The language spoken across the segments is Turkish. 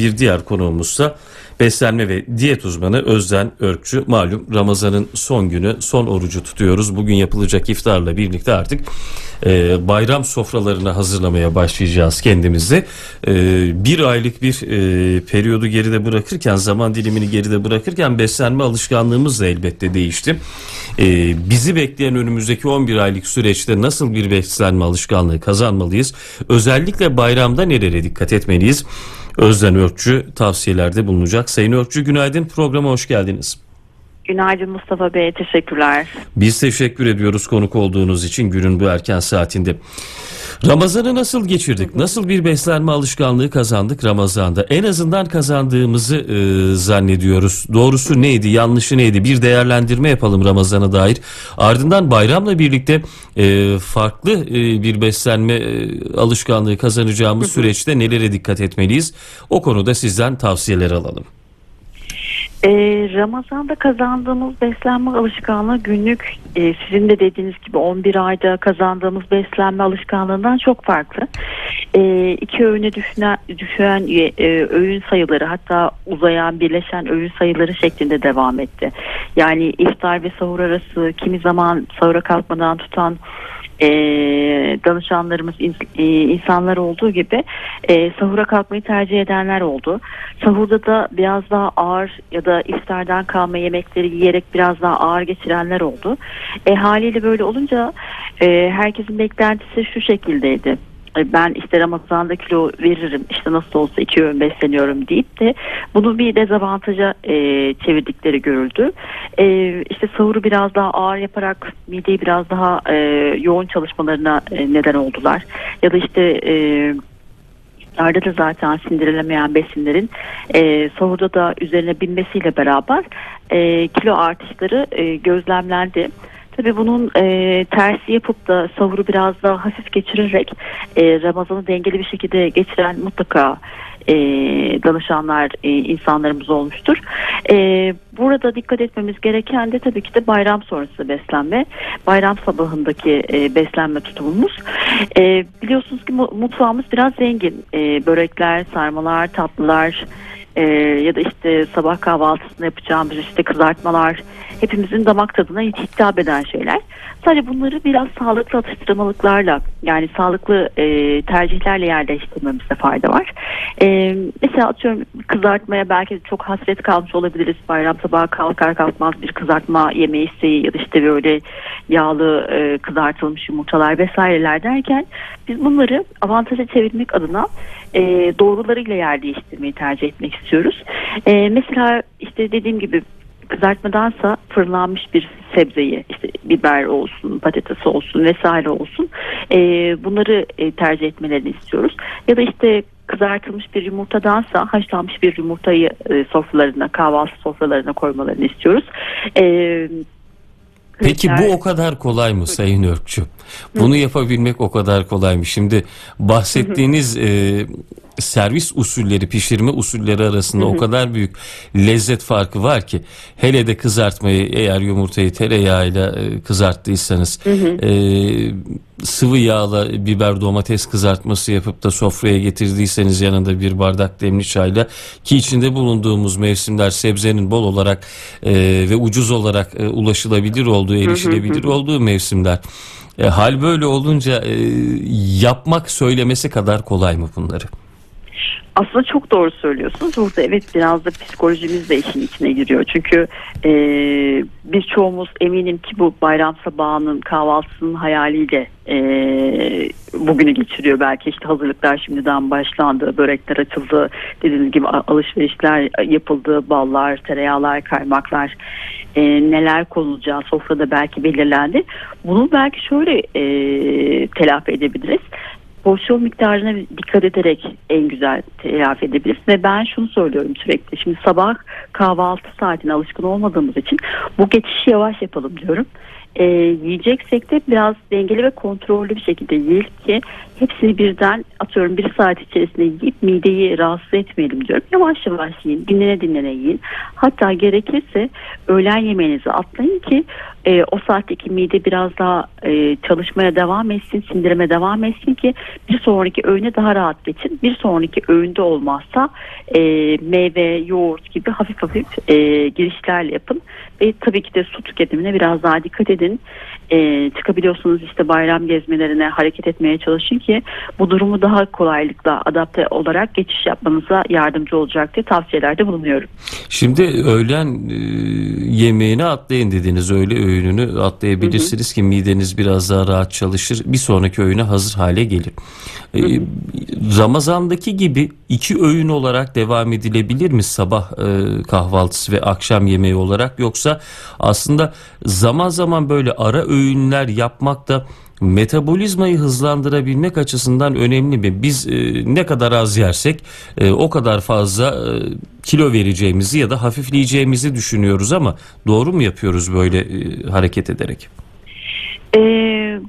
bir diğer konuğumuzsa beslenme ve diyet uzmanı Özden Örkçü. Malum Ramazan'ın son günü son orucu tutuyoruz. Bugün yapılacak iftarla birlikte artık e, bayram sofralarını hazırlamaya başlayacağız kendimizi. E, bir aylık bir e, periyodu geride bırakırken zaman dilimini geride bırakırken beslenme alışkanlığımız da elbette değişti. E, bizi bekleyen önümüzdeki 11 aylık süreçte nasıl bir beslenme alışkanlığı kazanmalıyız? Özellikle bayramda nerelere dikkat etmeliyiz? Özden Örkçü tavsiyelerde bulunacak. Sayın Örkçü günaydın programa hoş geldiniz. Günaydın Mustafa Bey, teşekkürler. Biz teşekkür ediyoruz konuk olduğunuz için günün bu erken saatinde. Ramazan'ı nasıl geçirdik? Nasıl bir beslenme alışkanlığı kazandık Ramazan'da? En azından kazandığımızı e, zannediyoruz. Doğrusu neydi, yanlışı neydi? Bir değerlendirme yapalım Ramazan'a dair. Ardından bayramla birlikte e, farklı e, bir beslenme e, alışkanlığı kazanacağımız süreçte nelere dikkat etmeliyiz? O konuda sizden tavsiyeler alalım. Ee, Ramazan'da kazandığımız beslenme alışkanlığı günlük e, sizin de dediğiniz gibi 11 ayda kazandığımız beslenme alışkanlığından çok farklı. E, iki öğüne düşen, düşen e, öğün sayıları hatta uzayan birleşen öğün sayıları şeklinde devam etti. Yani iftar ve sahur arası kimi zaman sahura kalkmadan tutan e, danışanlarımız e, insanlar olduğu gibi e, sahura kalkmayı tercih edenler oldu. Sahurda da biraz daha ağır ya da iftardan kalma yemekleri yiyerek biraz daha ağır geçirenler oldu. E, haliyle böyle olunca e, herkesin beklentisi şu şekildeydi ben işte Ramazan'da kilo veririm işte nasıl olsa iki öğün besleniyorum deyip de bunu bir dezavantaja e, çevirdikleri görüldü. E, işte sahuru biraz daha ağır yaparak mideyi biraz daha e, yoğun çalışmalarına e, neden oldular. Ya da işte e, iftarda da zaten sindirilemeyen besinlerin e, sahurda da üzerine binmesiyle beraber e, kilo artışları e, gözlemlendi. Tabii bunun e, tersi yapıp da sahuru biraz daha hafif geçirerek e, Ramazan'ı dengeli bir şekilde geçiren mutlaka e, danışanlar e, insanlarımız olmuştur. E, burada dikkat etmemiz gereken de tabii ki de bayram sonrası beslenme. Bayram sabahındaki e, beslenme tutumumuz. E, biliyorsunuz ki mutfağımız biraz zengin. E, börekler, sarmalar, tatlılar e, ya da işte sabah kahvaltısında yapacağımız işte kızartmalar hepimizin damak tadına hitap eden şeyler. Sadece bunları biraz sağlıklı atıştırmalıklarla yani sağlıklı e, tercihlerle yerleştirmemizde fayda var. E, mesela atıyorum kızartmaya belki çok hasret kalmış olabiliriz. Bayram sabahı kalkar kalkmaz bir kızartma yeme isteği ya da işte böyle yağlı e, kızartılmış yumurtalar vesaireler derken biz bunları avantaja çevirmek adına e, doğrularıyla yer değiştirmeyi tercih etmek istiyoruz. E, mesela işte dediğim gibi kızartmadansa fırınlanmış bir sebzeyi işte biber olsun patates olsun vesaire olsun e, bunları e, tercih etmelerini istiyoruz ya da işte kızartılmış bir yumurtadansa haşlanmış bir yumurtayı e, sofralarına kahvaltı sofralarına koymalarını istiyoruz. E, Peki bu o kadar kolay mı Sayın Örkçü? Bunu yapabilmek o kadar kolay mı? Şimdi bahsettiğiniz e, servis usulleri, pişirme usulleri arasında o kadar büyük lezzet farkı var ki hele de kızartmayı eğer yumurtayı tereyağıyla e, kızarttıysanız e, sıvı yağla biber domates kızartması yapıp da sofraya getirdiyseniz yanında bir bardak demli çayla ki içinde bulunduğumuz mevsimler sebzenin bol olarak e, ve ucuz olarak e, ulaşılabilir olduğu, erişilebilir olduğu mevsimler. E, hal böyle olunca e, yapmak söylemesi kadar kolay mı bunları? Aslında çok doğru söylüyorsunuz. Burada evet biraz da psikolojimiz de işin içine giriyor. Çünkü e, birçoğumuz eminim ki bu bayram sabahının kahvaltısının hayaliyle e, bugünü geçiriyor. Belki işte hazırlıklar şimdiden başlandı, börekler açıldı, dediğiniz gibi alışverişler yapıldı, ballar, tereyağlar, kaymaklar e, neler konulacağı sofrada belki belirlendi. Bunu belki şöyle e, telafi edebiliriz porsiyon miktarına dikkat ederek en güzel telafi edebiliriz. Ve ben şunu söylüyorum sürekli. Şimdi sabah kahvaltı saatine alışkın olmadığımız için bu geçişi yavaş yapalım diyorum. E, yiyeceksek de biraz dengeli ve kontrollü bir şekilde yiyelim ki hepsini birden atıyorum bir saat içerisinde yiyip mideyi rahatsız etmeyelim diyorum. Yavaş yavaş yiyin, dinlene dinlene yiyin. Hatta gerekirse öğlen yemeğinizi atlayın ki e, o saatteki mide biraz daha e, çalışmaya devam etsin, sindirime devam etsin ki bir sonraki öğüne daha rahat geçin. Bir sonraki öğünde olmazsa e, meyve, yoğurt gibi hafif hafif e, girişlerle yapın. Ve tabii ki de su tüketimine biraz daha dikkat edin. E, çıkabiliyorsunuz işte bayram gezmelerine hareket etmeye çalışın ki bu durumu daha kolaylıkla adapte olarak geçiş yapmanıza yardımcı olacak diye tavsiyelerde bulunuyorum. Şimdi öğlen e, yemeğini atlayın dediniz. Öğle öğününü atlayabilirsiniz hı hı. ki mideniz biraz daha rahat çalışır. Bir sonraki öğüne hazır hale gelir. Hı hı. Ramazandaki gibi iki öğün olarak devam edilebilir mi sabah e, kahvaltısı ve akşam yemeği olarak yoksa aslında zaman zaman böyle ara öğünler yapmak da metabolizmayı hızlandırabilmek açısından önemli mi? Biz e, ne kadar az yersek e, o kadar fazla e, kilo vereceğimizi ya da hafifleyeceğimizi düşünüyoruz ama doğru mu yapıyoruz böyle e, hareket ederek? Ee,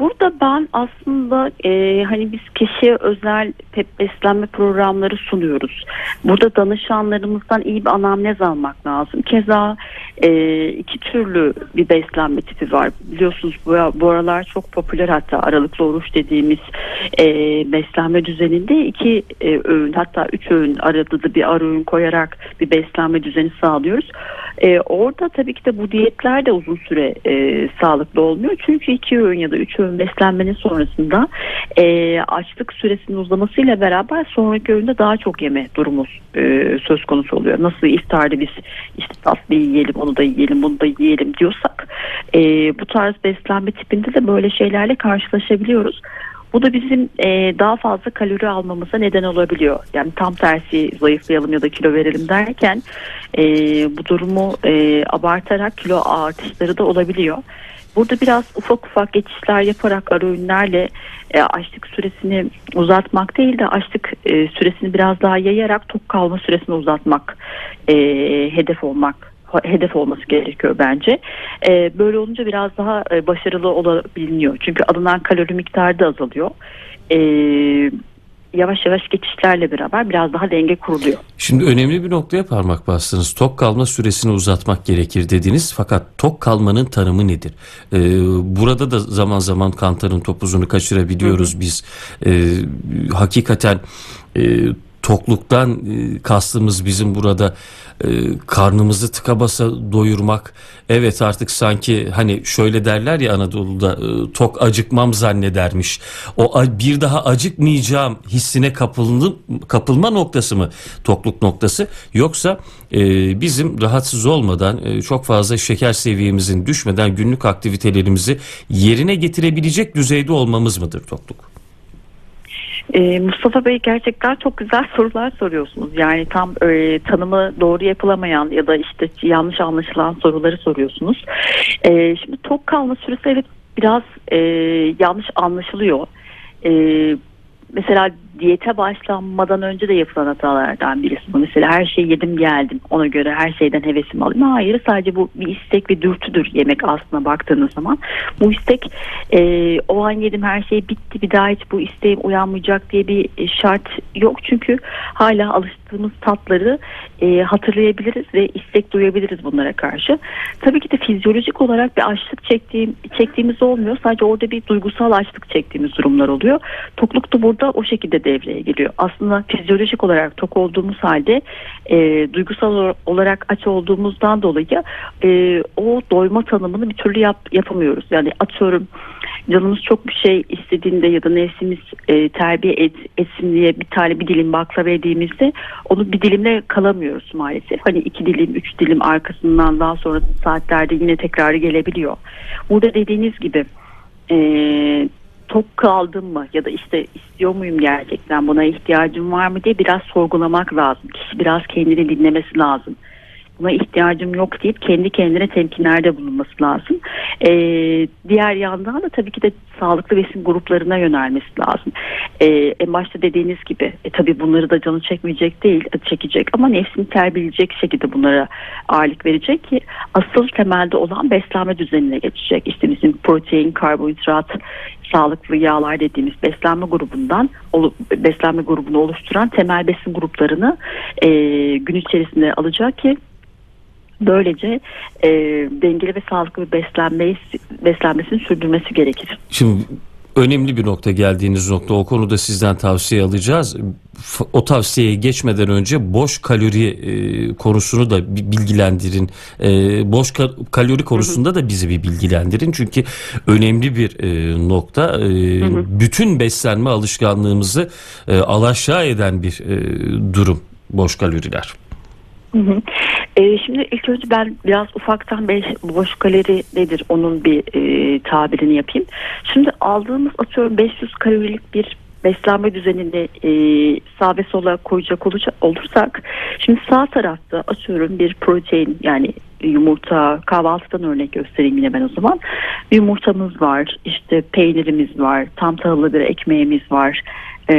Burada ben aslında e, hani biz kişiye özel pep beslenme programları sunuyoruz. Burada danışanlarımızdan iyi bir anamnez almak lazım. Keza e, iki türlü bir beslenme tipi var. Biliyorsunuz bu, bu aralar çok popüler hatta aralıklı oruç dediğimiz e, beslenme düzeninde iki e, öğün hatta üç öğün arada da bir ara öğün koyarak bir beslenme düzeni sağlıyoruz. E, orada tabii ki de bu diyetler de uzun süre e, sağlıklı olmuyor. Çünkü iki öğün ya da üç öğün beslenmenin sonrasında e, açlık süresinin uzamasıyla beraber sonraki öğünde daha çok yeme durumu e, söz konusu oluyor. Nasıl iftarda biz işte tatlı yiyelim, onu da yiyelim, bunu da yiyelim diyorsak e, bu tarz beslenme tipinde de böyle şeylerle karşılaşabiliyoruz. Bu da bizim e, daha fazla kalori almamıza neden olabiliyor. Yani tam tersi zayıflayalım ya da kilo verelim derken e, bu durumu e, abartarak kilo artışları da olabiliyor. Burada biraz ufak ufak geçişler yaparak ara öğünlerle e, açlık süresini uzatmak değil de açlık e, süresini biraz daha yayarak tok kalma süresini uzatmak e, hedef olmak hedef olması gerekiyor bence. E, böyle olunca biraz daha e, başarılı olabiliyor. Çünkü alınan kalori miktarı da azalıyor. E, yavaş yavaş geçişlerle beraber biraz daha denge kuruluyor. Şimdi önemli bir noktaya parmak bastınız. Tok kalma süresini uzatmak gerekir dediniz. Fakat tok kalmanın tanımı nedir? Ee, burada da zaman zaman kantarın topuzunu kaçırabiliyoruz hı hı. biz. Ee, hakikaten e, tokluktan e, kastımız bizim burada e, karnımızı tıka basa doyurmak. Evet artık sanki hani şöyle derler ya Anadolu'da e, tok acıkmam zannedermiş. O bir daha acıkmayacağım hissine kapıldım, kapılma noktası mı tokluk noktası yoksa bizim rahatsız olmadan çok fazla şeker seviyemizin düşmeden günlük aktivitelerimizi yerine getirebilecek düzeyde olmamız mıdır tokluk? Ee, Mustafa Bey gerçekten çok güzel sorular soruyorsunuz. Yani tam e, tanımı doğru yapılamayan ya da işte yanlış anlaşılan soruları soruyorsunuz. E, şimdi tok kalma süresi evet biraz e, yanlış anlaşılıyor. E, mesela diyete başlanmadan önce de yapılan hatalardan birisi bu. Mesela her şeyi yedim geldim ona göre her şeyden hevesim alayım. Hayır sadece bu bir istek ve dürtüdür yemek aslında baktığınız zaman. Bu istek e, o an yedim her şey bitti bir daha hiç bu isteğim uyanmayacak diye bir şart yok. Çünkü hala alıştığımız tatları e, hatırlayabiliriz ve istek duyabiliriz bunlara karşı. Tabii ki de fizyolojik olarak bir açlık çektiğim, çektiğimiz olmuyor. Sadece orada bir duygusal açlık çektiğimiz durumlar oluyor. Tokluk da burada o şekilde devreye giriyor. Aslında fizyolojik olarak tok olduğumuz halde e, duygusal olarak aç olduğumuzdan dolayı e, o doyma tanımını bir türlü yap, yapamıyoruz. Yani atıyorum canımız çok bir şey istediğinde ya da nefsimiz e, terbiye et, etsin diye bir tane bir dilim baklava yediğimizde onu bir dilimle kalamıyoruz maalesef. Hani iki dilim, üç dilim arkasından daha sonra saatlerde yine tekrarı gelebiliyor. Burada dediğiniz gibi e, tok kaldım mı ya da işte istiyor muyum gerçekten buna ihtiyacım var mı diye biraz sorgulamak lazım. Kişi biraz kendini dinlemesi lazım. Buna ihtiyacım yok deyip kendi kendine temkinlerde bulunması lazım. E, diğer yandan da tabii ki de sağlıklı besin gruplarına yönelmesi lazım. E, en başta dediğiniz gibi e, tabii bunları da canı çekmeyecek değil çekecek ama nefsini terbiyeleyecek şekilde bunlara ağırlık verecek ki asıl temelde olan beslenme düzenine geçecek. İşte bizim protein, karbonhidrat, sağlıklı yağlar dediğimiz beslenme grubundan beslenme grubunu oluşturan temel besin gruplarını e, gün içerisinde alacak ki böylece e, dengeli ve sağlıklı bir beslenmeyi beslenmesini sürdürmesi gerekir. Şimdi önemli bir nokta geldiğiniz nokta o konuda sizden tavsiye alacağız. O tavsiyeye geçmeden önce boş kalori e, konusunu da bilgilendirin. E, boş ka- kalori konusunda da bizi bir bilgilendirin. Çünkü önemli bir e, nokta. E, bütün beslenme alışkanlığımızı e, alaşağı eden bir e, durum boş kaloriler. Hı hı. E, şimdi ilk önce ben biraz ufaktan beş, boş kalori nedir onun bir e, tabirini yapayım. Şimdi aldığımız atıyorum 500 kalorilik bir beslenme düzeninde e, sağ ve sola koyacak olursak şimdi sağ tarafta atıyorum bir protein yani yumurta kahvaltıdan örnek göstereyim yine ben o zaman yumurtamız var işte peynirimiz var tam tahıllı bir ekmeğimiz var e,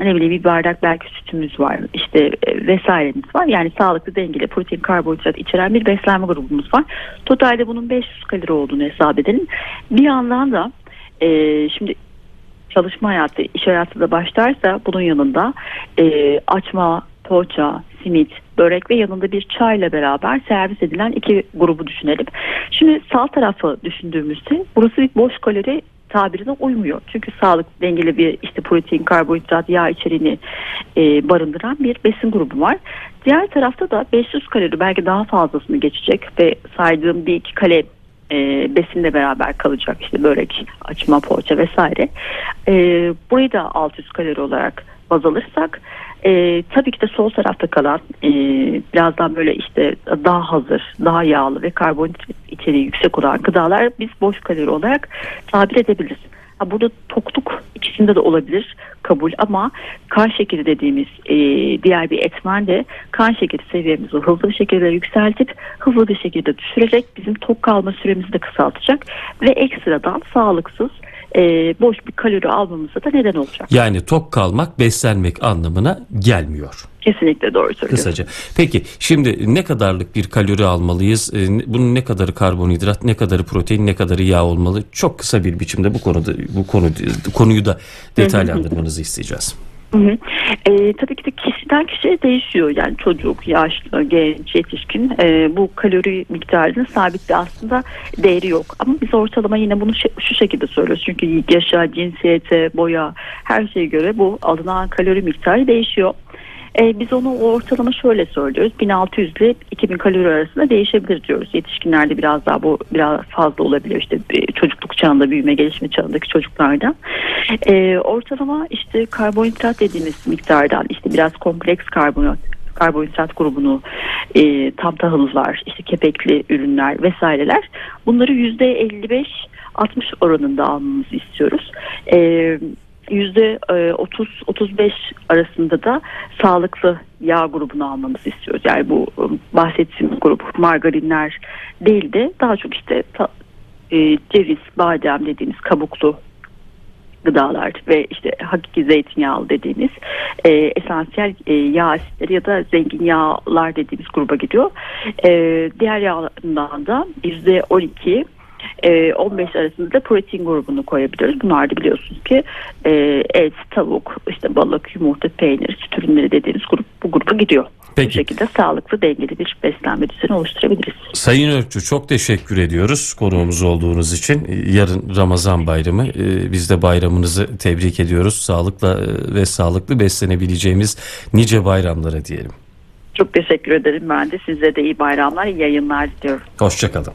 ne bileyim bir bardak belki sütümüz var işte e, vesairemiz var. Yani sağlıklı dengeli protein karbonhidrat içeren bir beslenme grubumuz var. Totalde bunun 500 kalori olduğunu hesap edelim. Bir yandan da e, şimdi çalışma hayatı iş hayatı da başlarsa bunun yanında e, açma poğaça simit börek ve yanında bir çayla beraber servis edilen iki grubu düşünelim. Şimdi sağ tarafı düşündüğümüzde burası bir boş kalori tabirine uymuyor. Çünkü sağlık dengeli bir işte protein, karbonhidrat, yağ içeriğini e, barındıran bir besin grubu var. Diğer tarafta da 500 kalori belki daha fazlasını geçecek ve saydığım bir iki kalem e, besinle beraber kalacak işte börek, açma, poğaça vesaire. E, burayı da 600 kalori olarak baz alırsak e, tabii ki de sol tarafta kalan e, birazdan böyle işte daha hazır, daha yağlı ve karbonhidrat içeriği yüksek olan gıdalar biz boş kalori olarak tabir edebiliriz. Ha, burada tokluk ikisinde de olabilir kabul ama kan şekeri dediğimiz e, diğer bir etmen de kan şekeri seviyemizi hızlı bir şekilde yükseltip hızlı bir şekilde düşürecek bizim tok kalma süremizi de kısaltacak ve ekstradan sağlıksız e, boş bir kalori almamıza da neden olacak. Yani tok kalmak beslenmek anlamına gelmiyor. Kesinlikle doğru söylüyorsun. Kısaca. Peki şimdi ne kadarlık bir kalori almalıyız? E, bunun ne kadarı karbonhidrat, ne kadarı protein, ne kadarı yağ olmalı? Çok kısa bir biçimde bu konuda bu konu konuyu da detaylandırmanızı isteyeceğiz. Hı hı. E, tabii ki de kişiden kişiye değişiyor. Yani çocuk, yaşlı, genç, yetişkin e, bu kalori miktarının sabit bir aslında değeri yok. Ama biz ortalama yine bunu şu şekilde söylüyoruz. Çünkü yaşa, cinsiyete, boya her şeye göre bu alınan kalori miktarı değişiyor. E, biz onu ortalama şöyle söylüyoruz. 1600 ile 2000 kalori arasında değişebilir diyoruz. Yetişkinlerde biraz daha bu biraz fazla olabilir. İşte çocukluk çağında, büyüme gelişme çağındaki çocuklarda. E, ortalama işte karbonhidrat dediğimiz miktardan işte biraz kompleks karbonhidrat karbonhidrat grubunu e, tam tahıllar, işte kepekli ürünler vesaireler bunları yüzde 55 60 oranında almamızı istiyoruz. E, yüzde 30-35 e, arasında da sağlıklı yağ grubunu almamızı istiyoruz. Yani bu e, bahsettiğimiz grup margarinler değil de daha çok işte e, ceviz, badem dediğimiz kabuklu gıdalar ve işte hakiki zeytinyağı dediğimiz e, esansiyel e, yağ asitleri ya da zengin yağlar dediğimiz gruba gidiyor. E, diğer yağlarından da yüzde 12 15 arasında da protein grubunu koyabiliyoruz. Bunlar da biliyorsunuz ki e, et, tavuk, işte balık, yumurta, peynir, süt ürünleri dediğimiz grup bu gruba gidiyor. Peki. Bu şekilde sağlıklı dengeli bir beslenme düzeni oluşturabiliriz. Sayın Örkçü çok teşekkür ediyoruz konuğumuz olduğunuz için. Yarın Ramazan bayramı. E, biz de bayramınızı tebrik ediyoruz. Sağlıkla e, ve sağlıklı beslenebileceğimiz nice bayramlara diyelim. Çok teşekkür ederim ben de. Size de iyi bayramlar, iyi yayınlar diliyorum. Hoşçakalın.